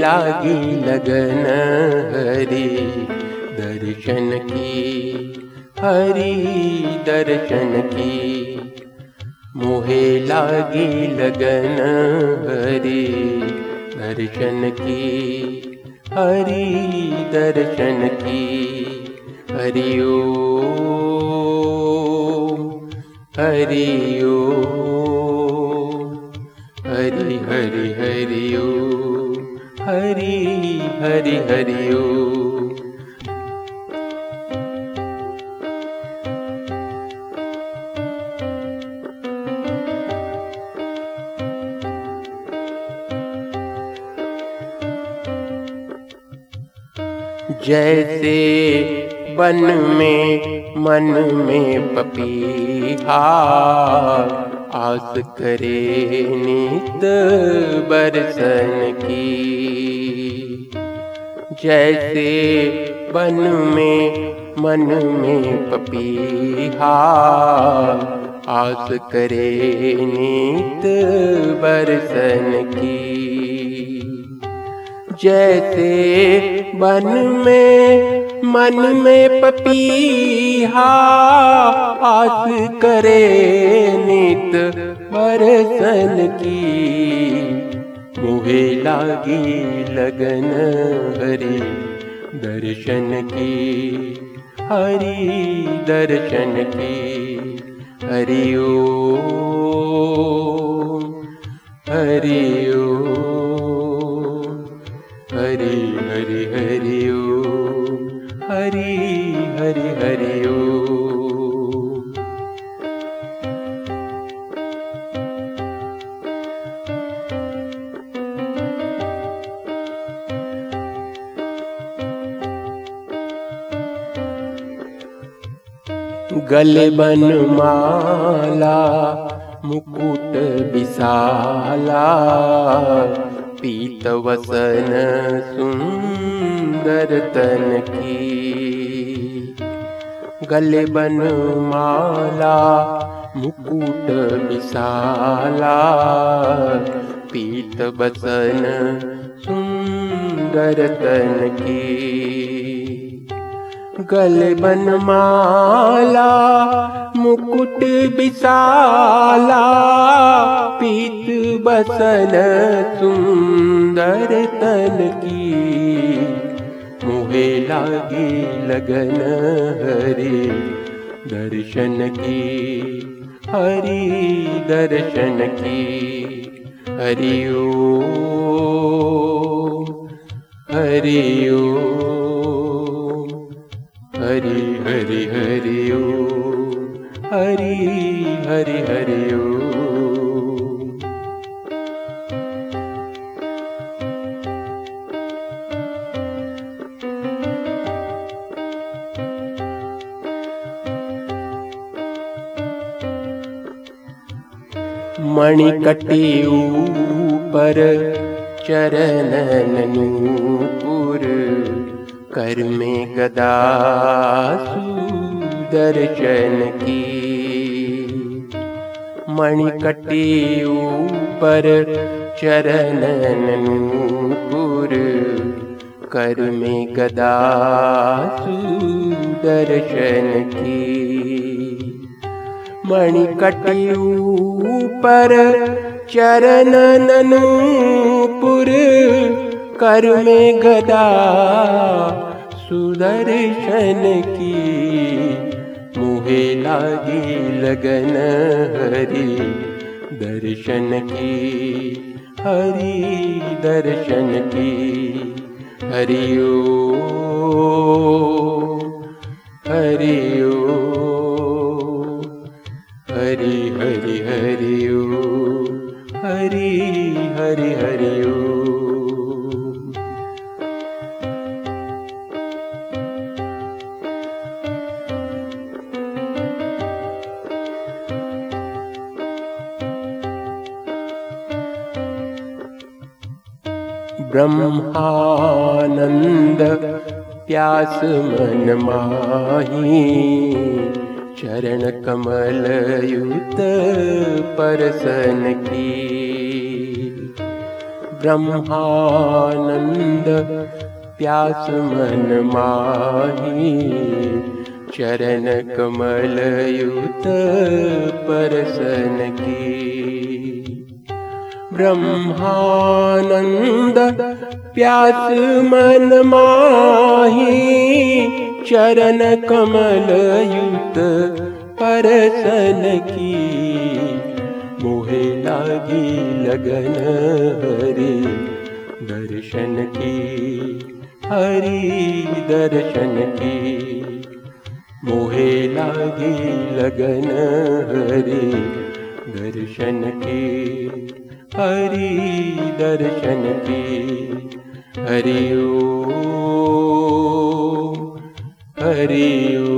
लागी लगन हरि दर्शन की हरि दर्शन की। मोहे लागी लगन हरि दर्शन की हरि दर्शन की। हरिओ हरिओ हरि हरि हरिओ हरि हरि हरिओ जैसे बन में मन में पपीहा आस करे नित बरसन की। जैसे बन में, मन में पपीहा। आस करे नीत बरसन की। जैसे बन में, मन में पपीहा आस करे नित बरसन की। लागी लगन हरि दर्शन की हरि दर्शन की हरिओ हरिओ हरि हरि हरि ओ हरि हरि गले बन माला मुकुट विशाला पीत वसन सुंदर तन की। गले मुकुट विशाला पीत वसन सुंदर तन की गले बन माला मुकुट विशाला पीत बसन सुंदर तन की। मुहे लागी लगन हरि दर्शन की हरि दर्शन की। हरि हरि हरि ओ हरि हरि हरि ओ मणिकटी ऊपर चरणन नूपुर कर में गदा सुदर्शन की। मणिकटी ऊपर चरणन नूपुर। कर में गदा सुदर्शन की। मणिकटी ऊपर चरणन नूपुर। कर में गदा सुदर्शन की मुहे लागी लगन हरि। दर्शन की हरि दर्शन की हरिओ हरिओ हरि हरि हरि ओ हरि हरि ब्रह्मानंद प्यास मन माही चरण कमल युत परसन की। ब्रह्मानन्द प्यास मन माही चरण कमलयुत परसन की ब्रह्मानन्द प्यास मन माही चरण कमलयुत परसन की। मोहे लागी लगन हरि दर्शन की हरि दर्शन की। मोहे लागी लगन हरि दर्शन की हरि दर्शन के। हरि हरि हरि